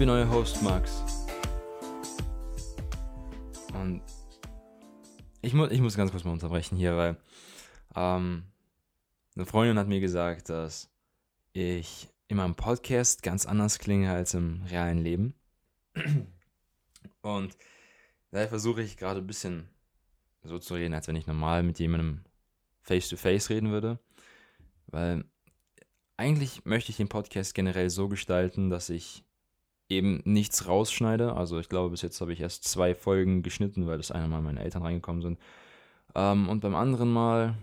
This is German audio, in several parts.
bin euer Host Max. Und ich, mu ich muss ganz kurz mal unterbrechen hier, weil ähm, eine Freundin hat mir gesagt, dass ich in meinem Podcast ganz anders klinge als im realen Leben. Und daher versuche ich gerade ein bisschen so zu reden, als wenn ich normal mit jemandem face-to-face -face reden würde. Weil eigentlich möchte ich den Podcast generell so gestalten, dass ich eben nichts rausschneide. Also ich glaube, bis jetzt habe ich erst zwei Folgen geschnitten, weil das eine Mal meine Eltern reingekommen sind. Ähm, und beim anderen Mal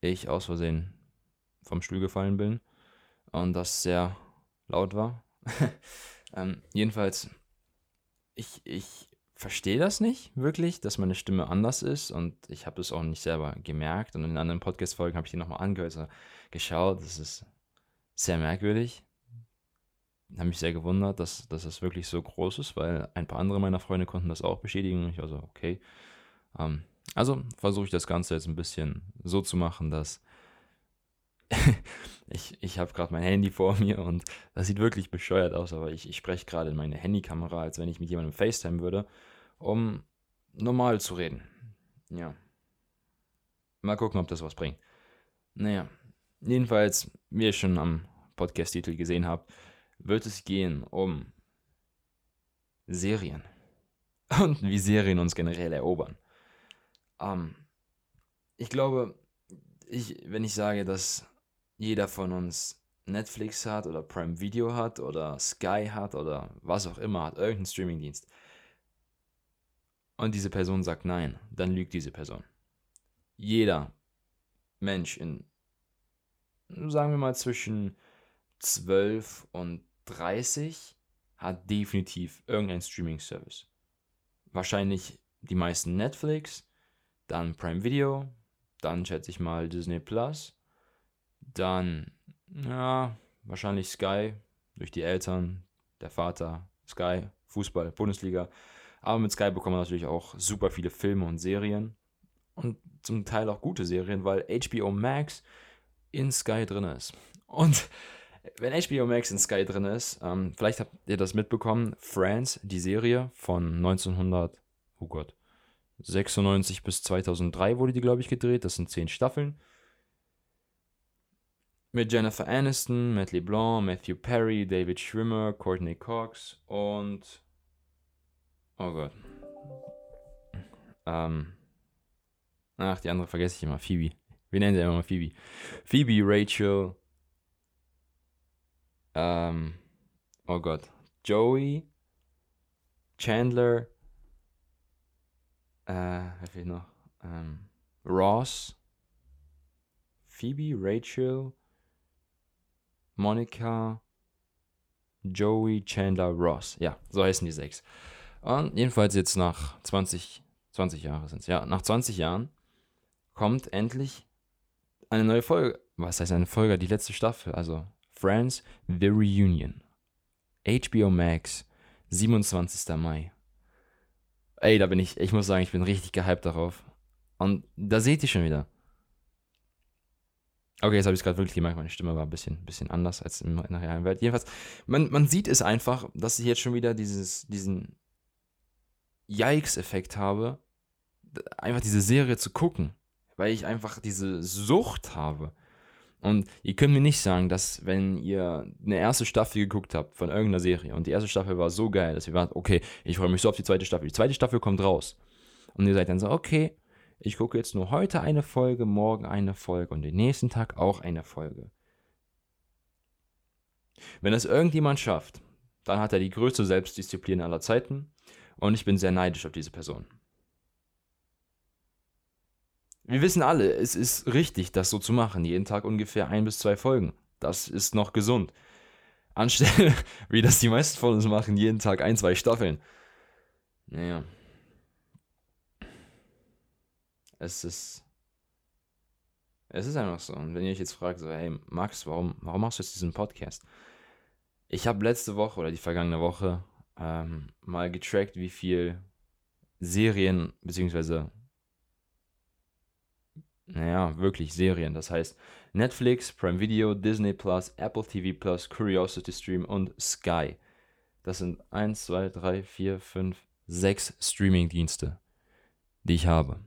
ich aus Versehen vom Stuhl gefallen bin und das sehr laut war. ähm, jedenfalls, ich, ich verstehe das nicht wirklich, dass meine Stimme anders ist und ich habe es auch nicht selber gemerkt. Und in anderen Podcast-Folgen habe ich die nochmal angehört, also geschaut. Das ist sehr merkwürdig. Habe mich sehr gewundert, dass, dass es wirklich so groß ist, weil ein paar andere meiner Freunde konnten das auch bestätigen. Und ich war so, okay. Ähm, also versuche ich das Ganze jetzt ein bisschen so zu machen, dass ich, ich habe gerade mein Handy vor mir und das sieht wirklich bescheuert aus, aber ich, ich spreche gerade in meine Handykamera, als wenn ich mit jemandem FaceTime würde, um normal zu reden. Ja. Mal gucken, ob das was bringt. Naja, jedenfalls, wie ihr schon am Podcast-Titel gesehen habt, wird es gehen um Serien. Und wie Serien uns generell erobern. Ähm, ich glaube, ich, wenn ich sage, dass jeder von uns Netflix hat oder Prime Video hat oder Sky hat oder was auch immer hat, irgendeinen Streamingdienst, und diese Person sagt nein, dann lügt diese Person. Jeder Mensch in, sagen wir mal, zwischen 12 und 30 hat definitiv irgendein Streaming-Service. Wahrscheinlich die meisten Netflix, dann Prime Video, dann schätze ich mal Disney Plus, dann, ja, wahrscheinlich Sky durch die Eltern, der Vater, Sky, Fußball, Bundesliga. Aber mit Sky bekommt man natürlich auch super viele Filme und Serien. Und zum Teil auch gute Serien, weil HBO Max in Sky drin ist. Und wenn HBO Max in Sky drin ist, ähm, vielleicht habt ihr das mitbekommen, Friends, die Serie von 1900, oh Gott, 96 bis 2003 wurde die, glaube ich, gedreht. Das sind zehn Staffeln. Mit Jennifer Aniston, Matt LeBlanc, Matthew Perry, David Schwimmer, Courtney Cox und. Oh Gott. Ähm. Ach, die andere vergesse ich immer. Phoebe. Wir nennen sie immer Phoebe. Phoebe, Rachel. Ähm. Oh Gott. Joey. Chandler äh, wer fehlt noch? Ähm, Ross, Phoebe, Rachel, Monica, Joey, Chandler, Ross. Ja, so heißen die sechs. Und jedenfalls jetzt nach 20, 20 Jahre sind es, ja, nach 20 Jahren kommt endlich eine neue Folge. Was heißt eine Folge? Die letzte Staffel, also Friends The Reunion. HBO Max, 27. Mai. Ey, da bin ich, ich muss sagen, ich bin richtig gehypt darauf. Und da seht ihr schon wieder. Okay, jetzt habe ich es gerade wirklich gemerkt, meine Stimme war ein bisschen, bisschen anders als in, in der realen Welt. Jedenfalls, man, man sieht es einfach, dass ich jetzt schon wieder dieses, diesen Yikes-Effekt habe, einfach diese Serie zu gucken. Weil ich einfach diese Sucht habe. Und ihr könnt mir nicht sagen, dass wenn ihr eine erste Staffel geguckt habt von irgendeiner Serie und die erste Staffel war so geil, dass ihr wart, okay, ich freue mich so auf die zweite Staffel. Die zweite Staffel kommt raus. Und ihr seid dann so, okay, ich gucke jetzt nur heute eine Folge, morgen eine Folge und den nächsten Tag auch eine Folge. Wenn das irgendjemand schafft, dann hat er die größte Selbstdisziplin aller Zeiten und ich bin sehr neidisch auf diese Person. Wir wissen alle, es ist richtig, das so zu machen. Jeden Tag ungefähr ein bis zwei Folgen. Das ist noch gesund. Anstelle, wie das die meisten von uns machen, jeden Tag ein, zwei Staffeln. Naja. Es ist. Es ist einfach so. Und wenn ihr euch jetzt fragt, so, hey, Max, warum, warum machst du jetzt diesen Podcast? Ich habe letzte Woche oder die vergangene Woche ähm, mal getrackt, wie viel Serien bzw naja, wirklich Serien. Das heißt Netflix, Prime Video, Disney Plus, Apple TV Plus, Curiosity Stream und Sky. Das sind 1, 2, 3, 4, 5, 6 Streaming-Dienste, die ich habe.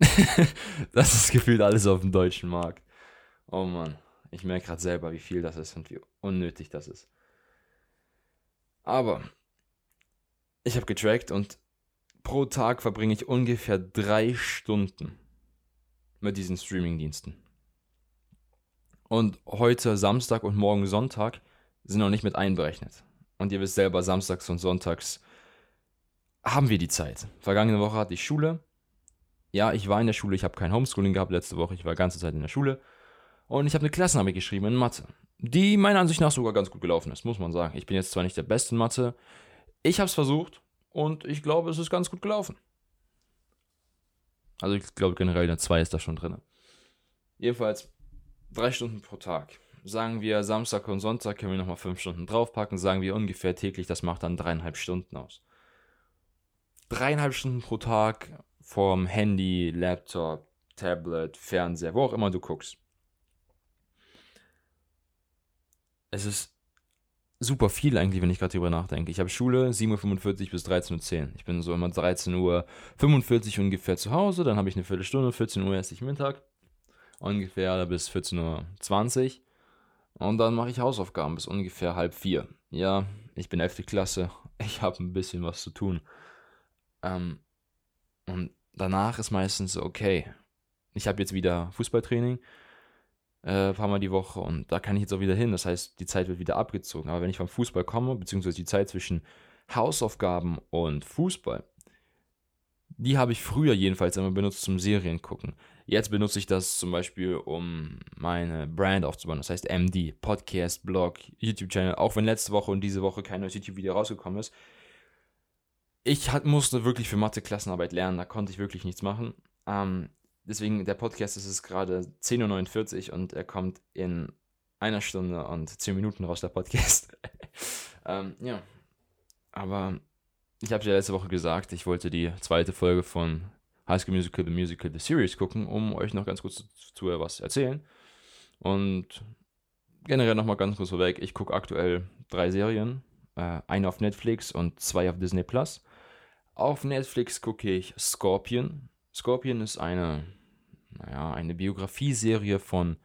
das ist gefühlt alles auf dem deutschen Markt. Oh Mann, ich merke gerade selber, wie viel das ist und wie unnötig das ist. Aber ich habe getrackt und pro Tag verbringe ich ungefähr drei Stunden mit diesen Streaming-Diensten. Und heute Samstag und morgen Sonntag sind noch nicht mit einberechnet. Und ihr wisst selber, samstags und sonntags haben wir die Zeit. Vergangene Woche hatte ich Schule. Ja, ich war in der Schule, ich habe kein Homeschooling gehabt letzte Woche, ich war ganze Zeit in der Schule. Und ich habe eine Klassenarbeit geschrieben in Mathe, die meiner Ansicht nach sogar ganz gut gelaufen ist, muss man sagen. Ich bin jetzt zwar nicht der Beste in Mathe, ich habe es versucht und ich glaube, es ist ganz gut gelaufen. Also ich glaube generell eine 2 ist da schon drin. Jedenfalls drei Stunden pro Tag. Sagen wir Samstag und Sonntag können wir nochmal fünf Stunden draufpacken. Sagen wir ungefähr täglich, das macht dann dreieinhalb Stunden aus. Dreieinhalb Stunden pro Tag vom Handy, Laptop, Tablet, Fernseher, wo auch immer du guckst. Es ist super viel eigentlich, wenn ich gerade drüber nachdenke. Ich habe Schule 7.45 Uhr bis 13.10 Uhr. Ich bin so immer 13.45 Uhr ungefähr zu Hause, dann habe ich eine Viertelstunde, 14 Uhr esse ich Mittag, ungefähr bis 14.20 Uhr. Und dann mache ich Hausaufgaben bis ungefähr halb vier. Ja, ich bin 11. Klasse, ich habe ein bisschen was zu tun. Ähm, und danach ist meistens okay, ich habe jetzt wieder Fußballtraining, äh, ein paar Mal die Woche und da kann ich jetzt auch wieder hin. Das heißt, die Zeit wird wieder abgezogen. Aber wenn ich vom Fußball komme, beziehungsweise die Zeit zwischen Hausaufgaben und Fußball, die habe ich früher jedenfalls immer benutzt zum Serien gucken. Jetzt benutze ich das zum Beispiel, um meine Brand aufzubauen. Das heißt MD, Podcast, Blog, YouTube-Channel. Auch wenn letzte Woche und diese Woche kein neues YouTube-Video rausgekommen ist. Ich musste wirklich für Mathe-Klassenarbeit lernen. Da konnte ich wirklich nichts machen. Ähm, deswegen, der Podcast ist es gerade 10.49 Uhr und er kommt in einer Stunde und 10 Minuten raus, der Podcast. ähm, ja. Aber ich habe ja letzte Woche gesagt, ich wollte die zweite Folge von High School Musical, The Musical, The Series gucken, um euch noch ganz kurz zu, zu was erzählen. Und generell nochmal ganz kurz vorweg, ich gucke aktuell drei Serien. Äh, eine auf Netflix und zwei auf Disney Plus. Auf Netflix gucke ich Scorpion. Scorpion ist eine, naja, eine Biografieserie von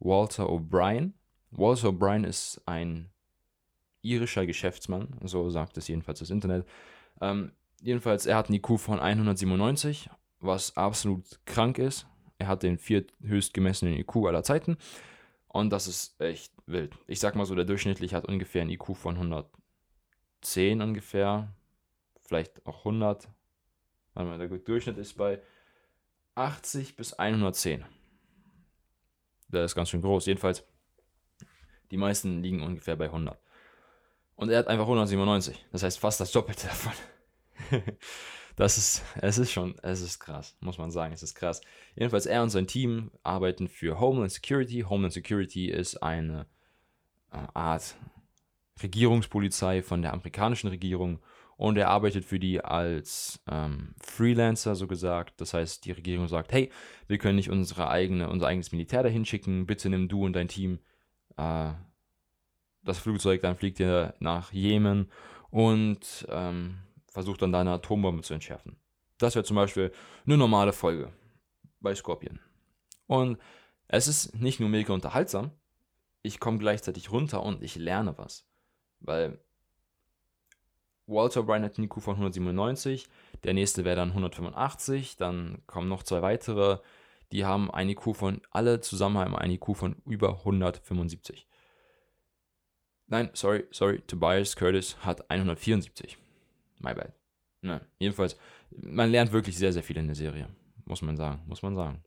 Walter O'Brien. Walter O'Brien ist ein irischer Geschäftsmann, so sagt es jedenfalls das Internet. Ähm, jedenfalls, er hat einen IQ von 197, was absolut krank ist. Er hat den vierthöchst gemessenen IQ aller Zeiten. Und das ist echt wild. Ich sag mal so, der durchschnittlich hat ungefähr einen IQ von 110 ungefähr. Vielleicht auch 100. Warte mal, der Durchschnitt ist bei 80 bis 110. Der ist ganz schön groß. Jedenfalls, die meisten liegen ungefähr bei 100. Und er hat einfach 197. Das heißt fast das Doppelte davon. das ist, es ist schon, es ist krass, muss man sagen, es ist krass. Jedenfalls, er und sein Team arbeiten für Homeland Security. Homeland Security ist eine äh, Art Regierungspolizei von der amerikanischen Regierung und er arbeitet für die als ähm, Freelancer, so gesagt. Das heißt, die Regierung sagt, hey, wir können nicht unsere eigene, unser eigenes Militär dahin schicken, bitte nimm du und dein Team äh, das Flugzeug, dann fliegt ihr nach Jemen und ähm, versucht dann deine Atombombe zu entschärfen. Das wäre zum Beispiel eine normale Folge bei Scorpion. Und es ist nicht nur mega unterhaltsam, ich komme gleichzeitig runter und ich lerne was. Weil Walter O'Brien hat einen IQ von 197, der nächste wäre dann 185, dann kommen noch zwei weitere, die haben einen IQ von, alle zusammen haben einen IQ von über 175. Nein, sorry, sorry, Tobias Curtis hat 174. My bad. Ne, jedenfalls, man lernt wirklich sehr, sehr viel in der Serie. Muss man sagen, muss man sagen.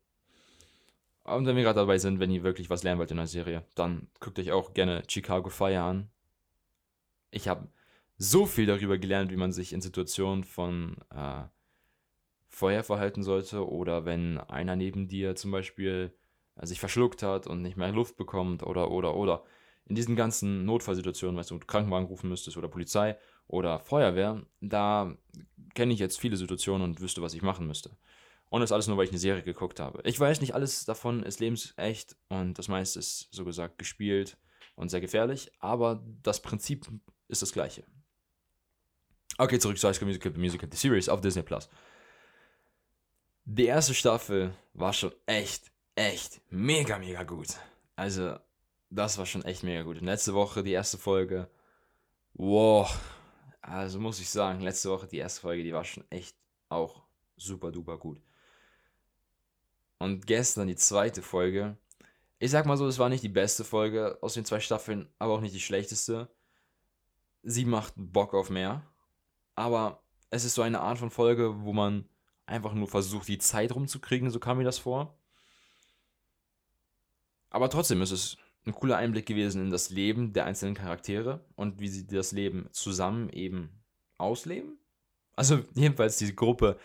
Und wenn wir gerade dabei sind, wenn ihr wirklich was lernen wollt in der Serie, dann guckt euch auch gerne Chicago Fire an. Ich habe so viel darüber gelernt, wie man sich in Situationen von äh, Feuer verhalten sollte oder wenn einer neben dir zum Beispiel äh, sich verschluckt hat und nicht mehr Luft bekommt oder oder oder. In diesen ganzen Notfallsituationen, weißt du, Krankenwagen rufen müsstest oder Polizei oder Feuerwehr, da kenne ich jetzt viele Situationen und wüsste, was ich machen müsste. Und das alles nur, weil ich eine Serie geguckt habe. Ich weiß nicht, alles davon ist lebensecht und das meiste ist, so gesagt, gespielt und sehr gefährlich, aber das Prinzip ist das gleiche. Okay, zurück zu High School Musical, The Musical, The Series auf Disney Plus. Die erste Staffel war schon echt, echt mega, mega gut. Also, das war schon echt mega gut. Und letzte Woche die erste Folge. Wow. Also muss ich sagen, letzte Woche die erste Folge, die war schon echt auch super duper gut. Und gestern die zweite Folge. Ich sag mal so, es war nicht die beste Folge aus den zwei Staffeln, aber auch nicht die schlechteste. Sie macht Bock auf mehr. Aber es ist so eine Art von Folge, wo man einfach nur versucht, die Zeit rumzukriegen, so kam mir das vor. Aber trotzdem ist es ein cooler Einblick gewesen in das Leben der einzelnen Charaktere und wie sie das Leben zusammen eben ausleben. Also jedenfalls diese Gruppe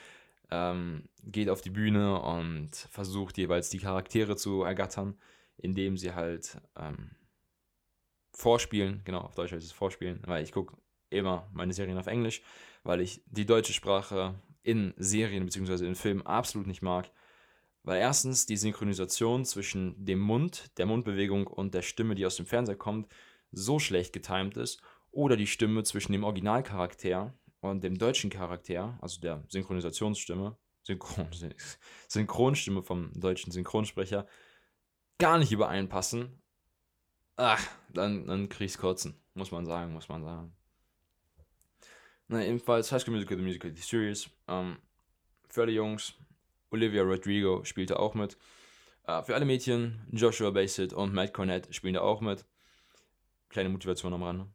ähm, geht auf die Bühne und versucht jeweils die Charaktere zu ergattern, indem sie halt ähm, vorspielen. Genau, auf Deutsch heißt es vorspielen, weil ich gucke immer meine Serien auf Englisch, weil ich die deutsche Sprache in Serien bzw. in Filmen absolut nicht mag. Weil erstens die Synchronisation zwischen dem Mund, der Mundbewegung und der Stimme, die aus dem Fernseher kommt, so schlecht getimt ist. Oder die Stimme zwischen dem Originalcharakter und dem deutschen Charakter, also der Synchronisationsstimme, Synchron, Synchronstimme vom deutschen Synchronsprecher, gar nicht übereinpassen. Ach, dann, dann ich's kotzen. Muss man sagen, muss man sagen. Na, ebenfalls High School Musical, The Musical, The Series. Ähm, für alle Jungs, Olivia Rodrigo spielte auch mit. Äh, für alle Mädchen, Joshua Bassett und Matt Cornett spielen da auch mit. Kleine Motivation am Rande.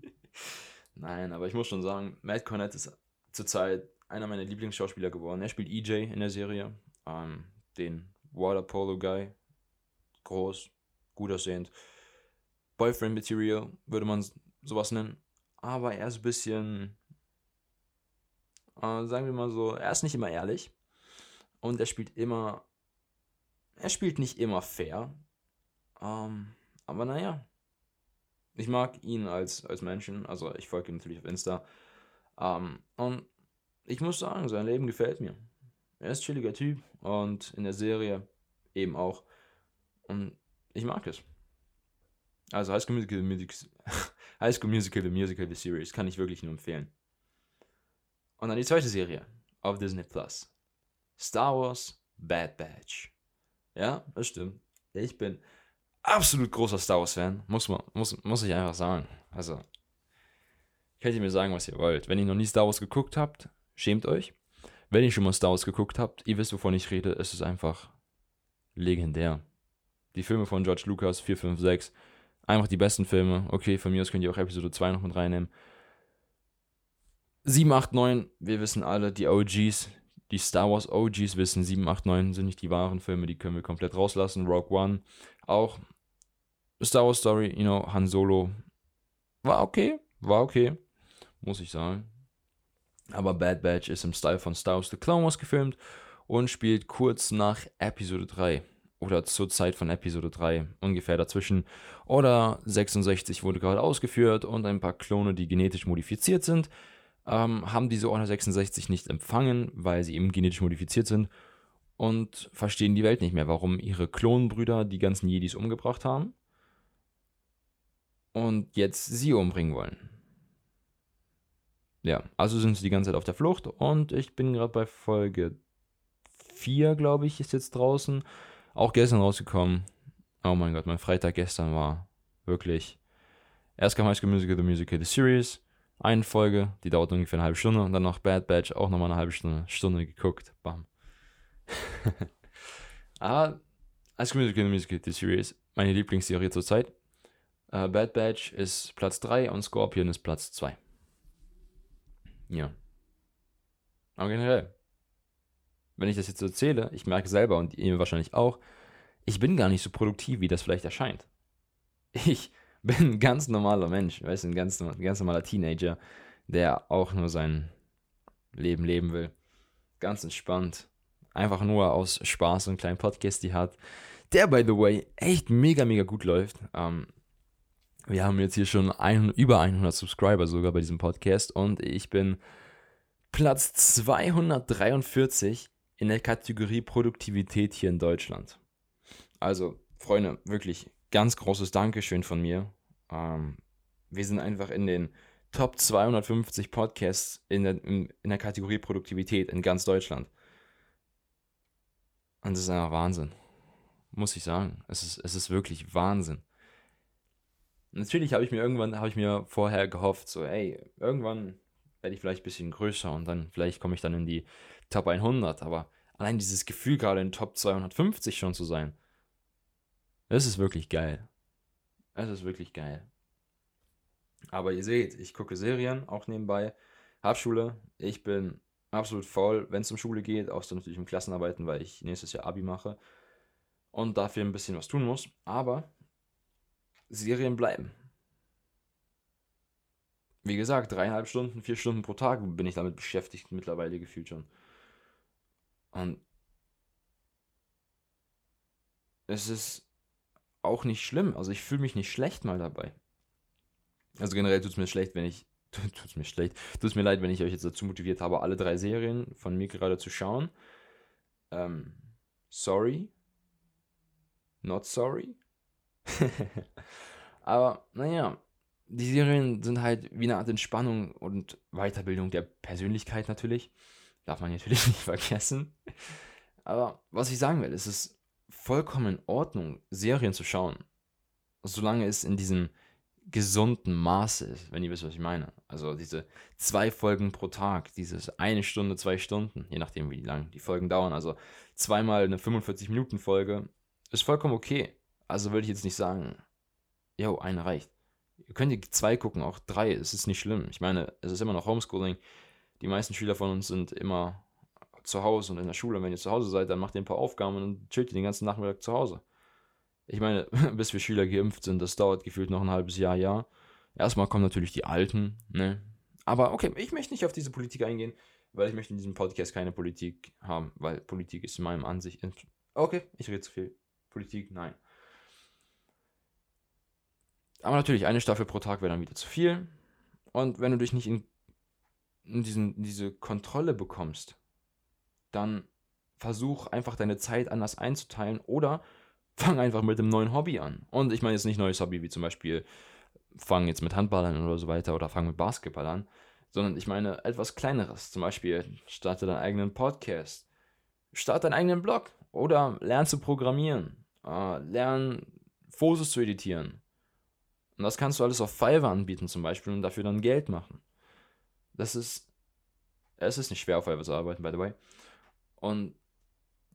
Nein, aber ich muss schon sagen, Matt Cornett ist zurzeit einer meiner Lieblingsschauspieler geworden. Er spielt EJ in der Serie, ähm, den Water Polo Guy. Groß, gut aussehend. Boyfriend Material würde man sowas nennen aber er ist ein bisschen, äh, sagen wir mal so, er ist nicht immer ehrlich und er spielt immer, er spielt nicht immer fair, ähm, aber naja, ich mag ihn als, als Menschen, also ich folge ihm natürlich auf Insta ähm, und ich muss sagen, sein Leben gefällt mir. Er ist ein chilliger Typ und in der Serie eben auch und ich mag es. Also High School Musical, High School Musical, The Musical, The Series, kann ich wirklich nur empfehlen. Und dann die zweite Serie auf Disney Plus. Star Wars Bad Batch. Ja, das stimmt. Ich bin absolut großer Star Wars Fan, muss, muss, muss ich einfach sagen. Also, könnt ihr mir sagen, was ihr wollt. Wenn ihr noch nie Star Wars geguckt habt, schämt euch. Wenn ihr schon mal Star Wars geguckt habt, ihr wisst, wovon ich rede, es ist einfach legendär. Die Filme von George Lucas, 4, 5, 6, Einfach die besten Filme. Okay, von mir aus könnt ihr auch Episode 2 noch mit reinnehmen. 7, 8, 9, wir wissen alle, die OGs, die Star Wars OGs wissen, 7, 8, 9 sind nicht die wahren Filme, die können wir komplett rauslassen. Rogue One auch. Star Wars Story, you know, Han Solo war okay, war okay, muss ich sagen. Aber Bad Batch ist im Style von Star Wars The Clone Wars gefilmt und spielt kurz nach Episode 3 oder zur Zeit von Episode 3 ungefähr dazwischen. Oder 66 wurde gerade ausgeführt und ein paar Klone, die genetisch modifiziert sind, ähm, haben diese Order 66 nicht empfangen, weil sie eben genetisch modifiziert sind und verstehen die Welt nicht mehr, warum ihre Klonbrüder die ganzen Jedis umgebracht haben und jetzt sie umbringen wollen. Ja, also sind sie die ganze Zeit auf der Flucht und ich bin gerade bei Folge 4, glaube ich, ist jetzt draußen. Auch gestern rausgekommen. Oh mein Gott, mein Freitag gestern war wirklich. Erst kam High School Musical, The Musical, The Series. Eine Folge, die dauert ungefähr eine halbe Stunde. Und dann noch Bad Batch, auch nochmal eine halbe Stunde, Stunde geguckt. Bam. ah, High School Musical, The Musical, The Series. Meine Lieblingsserie zurzeit. Uh, Bad Batch ist Platz 3 und Scorpion ist Platz 2. Ja. Aber generell, wenn ich das jetzt so erzähle, ich merke selber und ihr wahrscheinlich auch, ich bin gar nicht so produktiv, wie das vielleicht erscheint. Ich bin ein ganz normaler Mensch, weißt du, ein ganz, ein ganz normaler Teenager, der auch nur sein Leben leben will. Ganz entspannt. Einfach nur aus Spaß und kleinen Podcast, die hat. Der, by the way, echt mega, mega gut läuft. Ähm, wir haben jetzt hier schon ein, über 100 Subscriber sogar bei diesem Podcast und ich bin Platz 243 in der Kategorie Produktivität hier in Deutschland. Also, Freunde, wirklich ganz großes Dankeschön von mir. Ähm, wir sind einfach in den Top 250 Podcasts in der, in, der Kategorie Produktivität in ganz Deutschland. Und das ist einfach Wahnsinn. Muss ich sagen. Es ist, es ist wirklich Wahnsinn. Natürlich habe ich mir irgendwann, habe ich mir vorher gehofft, so, ey, irgendwann werde ich vielleicht ein bisschen größer und dann, vielleicht komme ich dann in die Top 100, aber allein dieses Gefühl, gerade in Top 250 schon zu sein, das ist wirklich geil. Es ist wirklich geil. Aber ihr seht, ich gucke Serien, auch nebenbei, hab Schule, ich bin absolut faul, wenn es um Schule geht, außer natürlich um Klassenarbeiten, weil ich nächstes Jahr Abi mache und dafür ein bisschen was tun muss. Aber Serien bleiben. Wie gesagt, dreieinhalb Stunden, vier Stunden pro Tag bin ich damit beschäftigt, mittlerweile gefühlt schon. Und es ist auch nicht schlimm. Also ich fühle mich nicht schlecht mal dabei. Also generell tut es mir schlecht, wenn ich. Tut es mir schlecht. Tut es mir leid, wenn ich euch jetzt dazu motiviert habe, alle drei Serien von mir gerade zu schauen. Ähm, sorry. Not sorry. Aber naja, die Serien sind halt wie eine Art Entspannung und Weiterbildung der Persönlichkeit natürlich. Darf man natürlich nicht vergessen. Aber was ich sagen will, es ist vollkommen in Ordnung, Serien zu schauen. Solange es in diesem gesunden Maße ist, wenn ihr wisst, was ich meine. Also diese zwei Folgen pro Tag, dieses eine Stunde, zwei Stunden, je nachdem, wie lang die Folgen dauern. Also zweimal eine 45-Minuten-Folge ist vollkommen okay. Also würde ich jetzt nicht sagen, jo, eine reicht. Ihr könnt ihr zwei gucken, auch drei, es ist nicht schlimm. Ich meine, es ist immer noch Homeschooling. Die meisten Schüler von uns sind immer zu Hause und in der Schule. wenn ihr zu Hause seid, dann macht ihr ein paar Aufgaben und chillt ihr den ganzen Nachmittag zu Hause. Ich meine, bis wir Schüler geimpft sind, das dauert gefühlt noch ein halbes Jahr, ja. Erstmal kommen natürlich die Alten, ne? Aber okay, ich möchte nicht auf diese Politik eingehen, weil ich möchte in diesem Podcast keine Politik haben, weil Politik ist in meinem Ansicht. Okay, ich rede zu viel. Politik, nein. Aber natürlich, eine Staffel pro Tag wäre dann wieder zu viel. Und wenn du dich nicht in diesen, diese Kontrolle bekommst, dann versuch einfach deine Zeit anders einzuteilen oder fang einfach mit einem neuen Hobby an. Und ich meine jetzt nicht neues Hobby wie zum Beispiel fang jetzt mit Handball an oder so weiter oder fang mit Basketball an, sondern ich meine etwas kleineres. Zum Beispiel starte deinen eigenen Podcast, starte deinen eigenen Blog oder lern zu programmieren, äh, lern Fotos zu editieren, und das kannst du alles auf Fiverr anbieten zum Beispiel und dafür dann Geld machen. Das ist, es ist nicht schwer auf Fiverr zu arbeiten, by the way. Und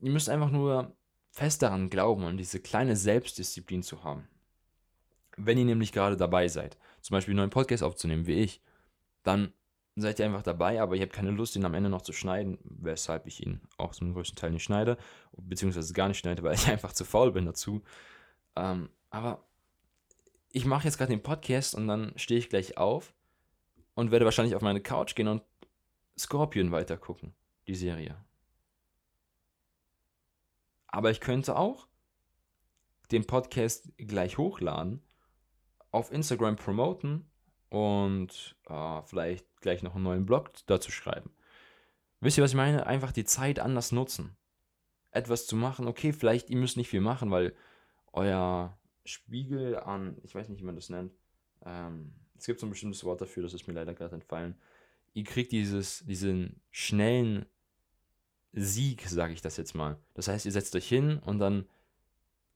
ihr müsst einfach nur fest daran glauben und diese kleine Selbstdisziplin zu haben. Wenn ihr nämlich gerade dabei seid, zum Beispiel einen neuen Podcast aufzunehmen, wie ich, dann seid ihr einfach dabei, aber ihr habt keine Lust, ihn am Ende noch zu schneiden, weshalb ich ihn auch zum größten Teil nicht schneide, beziehungsweise gar nicht schneide, weil ich einfach zu faul bin dazu. Ähm, aber ich mache jetzt gerade den Podcast und dann stehe ich gleich auf und werde wahrscheinlich auf meine Couch gehen und Scorpion weitergucken, die Serie. Aber ich könnte auch den Podcast gleich hochladen, auf Instagram promoten und äh, vielleicht gleich noch einen neuen Blog dazu schreiben. Wisst ihr, was ich meine? Einfach die Zeit anders nutzen. Etwas zu machen, okay, vielleicht ihr müsst nicht viel machen, weil euer Spiegel an, ich weiß nicht, wie man das nennt. Ähm, es gibt so ein bestimmtes Wort dafür, das ist mir leider gerade entfallen. Ihr kriegt dieses, diesen schnellen Sieg, sage ich das jetzt mal. Das heißt, ihr setzt euch hin und dann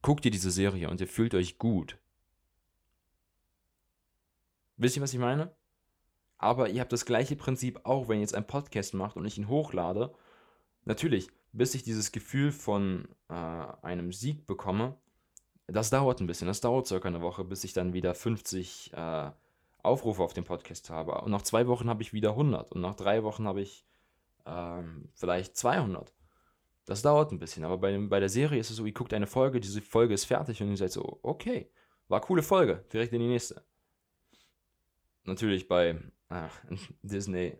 guckt ihr diese Serie und ihr fühlt euch gut. Wisst ihr, was ich meine? Aber ihr habt das gleiche Prinzip auch, wenn ihr jetzt einen Podcast macht und ich ihn hochlade. Natürlich, bis ich dieses Gefühl von äh, einem Sieg bekomme, das dauert ein bisschen. Das dauert circa eine Woche, bis ich dann wieder 50 äh, Aufrufe auf dem Podcast habe. Und nach zwei Wochen habe ich wieder 100. Und nach drei Wochen habe ich ähm, vielleicht 200. Das dauert ein bisschen. Aber bei, bei der Serie ist es so, ihr guckt eine Folge, diese Folge ist fertig und ihr seid so, okay, war coole Folge, direkt in die nächste. Natürlich bei äh, Disney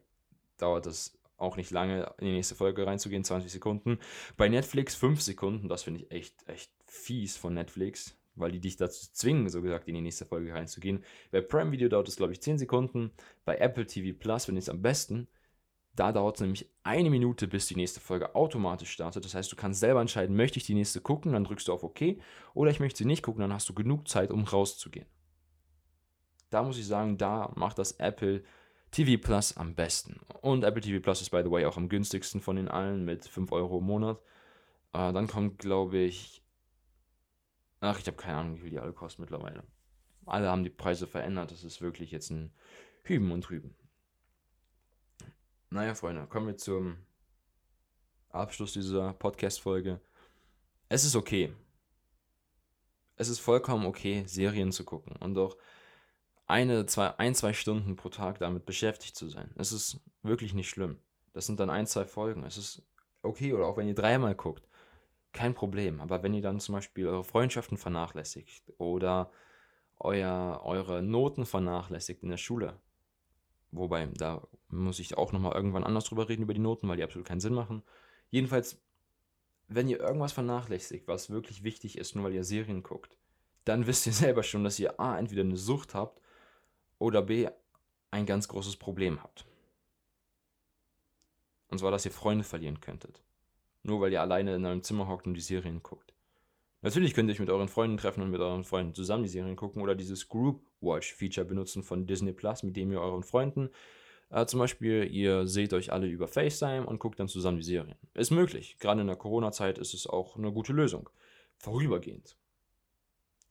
dauert es auch nicht lange, in die nächste Folge reinzugehen, 20 Sekunden. Bei Netflix 5 Sekunden, das finde ich echt, echt fies von Netflix, weil die dich dazu zwingen, so gesagt, in die nächste Folge reinzugehen. Bei Prime Video dauert es, glaube ich, 10 Sekunden. Bei Apple TV Plus finde ich es am besten, Da dauert es nämlich eine Minute, bis die nächste Folge automatisch startet. Das heißt, du kannst selber entscheiden, möchte ich die nächste gucken, dann drückst du auf OK, oder ich möchte sie nicht gucken, dann hast du genug Zeit, um rauszugehen. Da muss ich sagen, da macht das Apple TV Plus am besten. Und Apple TV Plus ist, by the way, auch am günstigsten von den allen mit 5 Euro im Monat. Äh, dann kommt, glaube ich, ach, ich habe keine Ahnung, wie viel die alle kosten mittlerweile. Alle haben die Preise verändert. Das ist wirklich jetzt ein Hüben und Drüben. Naja, Freunde, kommen wir zum Abschluss dieser Podcast-Folge. Es ist okay. Es ist vollkommen okay, Serien zu gucken und auch eine, zwei, ein, zwei Stunden pro Tag damit beschäftigt zu sein. Es ist wirklich nicht schlimm. Das sind dann ein, zwei Folgen. Es ist okay, oder auch wenn ihr dreimal guckt, kein Problem. Aber wenn ihr dann zum Beispiel eure Freundschaften vernachlässigt oder euer, eure Noten vernachlässigt in der Schule, wobei da muss ich auch nochmal irgendwann anders drüber reden, über die Noten, weil die absolut keinen Sinn machen. Jedenfalls, wenn ihr irgendwas vernachlässigt, was wirklich wichtig ist, nur weil ihr Serien guckt, dann wisst ihr selber schon, dass ihr A, entweder eine Sucht habt oder B, ein ganz großes Problem habt. Und zwar, dass ihr Freunde verlieren könntet. Nur weil ihr alleine in einem Zimmer hockt und die Serien guckt. Natürlich könnt ihr euch mit euren Freunden treffen und mit euren Freunden zusammen die Serien gucken oder dieses Group Watch Feature benutzen von Disney Plus, mit dem ihr euren Freunden äh, zum Beispiel, ihr seht euch alle über FaceTime und guckt dann zusammen die Serien. Ist möglich. Gerade in der Corona-Zeit ist es auch eine gute Lösung. Vorübergehend.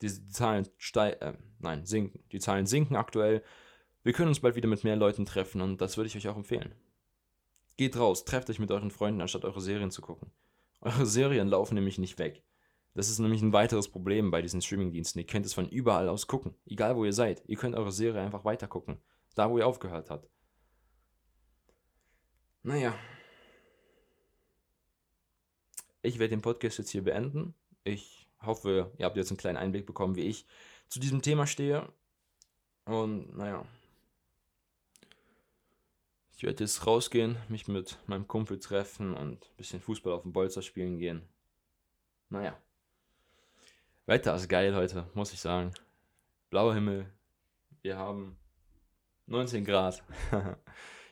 Die Zahlen äh, nein, sinken. Die Zahlen sinken aktuell. Wir können uns bald wieder mit mehr Leuten treffen und das würde ich euch auch empfehlen. Geht raus, trefft euch mit euren Freunden, anstatt eure Serien zu gucken. Eure Serien laufen nämlich nicht weg. Das ist nämlich ein weiteres Problem bei diesen Streamingdiensten. Ihr könnt es von überall aus gucken. Egal wo ihr seid. Ihr könnt eure Serie einfach weiter gucken. Da, wo ihr aufgehört habt. Naja. Ich werde den Podcast jetzt hier beenden. Ich hoffe, ihr habt jetzt einen kleinen Einblick bekommen, wie ich zu diesem Thema stehe. Und naja. Ich werde jetzt rausgehen, mich mit meinem Kumpel treffen und ein bisschen Fußball auf dem Bolzer spielen gehen. Naja. Wetter ist geil heute, muss ich sagen. Blauer Himmel. Wir haben 19 Grad.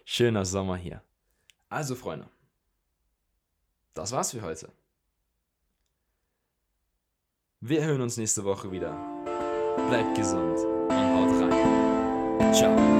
Schöner Sommer hier. Also, Freunde, das war's für heute. Wir hören uns nächste Woche wieder. Bleibt gesund und haut rein. Ciao.